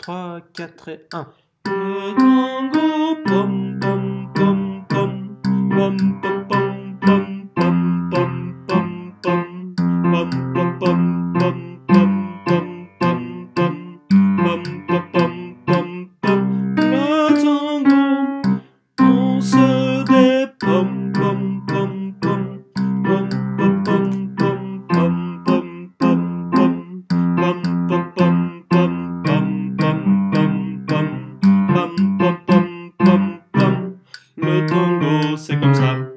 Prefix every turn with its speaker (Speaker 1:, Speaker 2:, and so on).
Speaker 1: 3, 4 et 1.
Speaker 2: Le pom Le tango, c'est comme ça.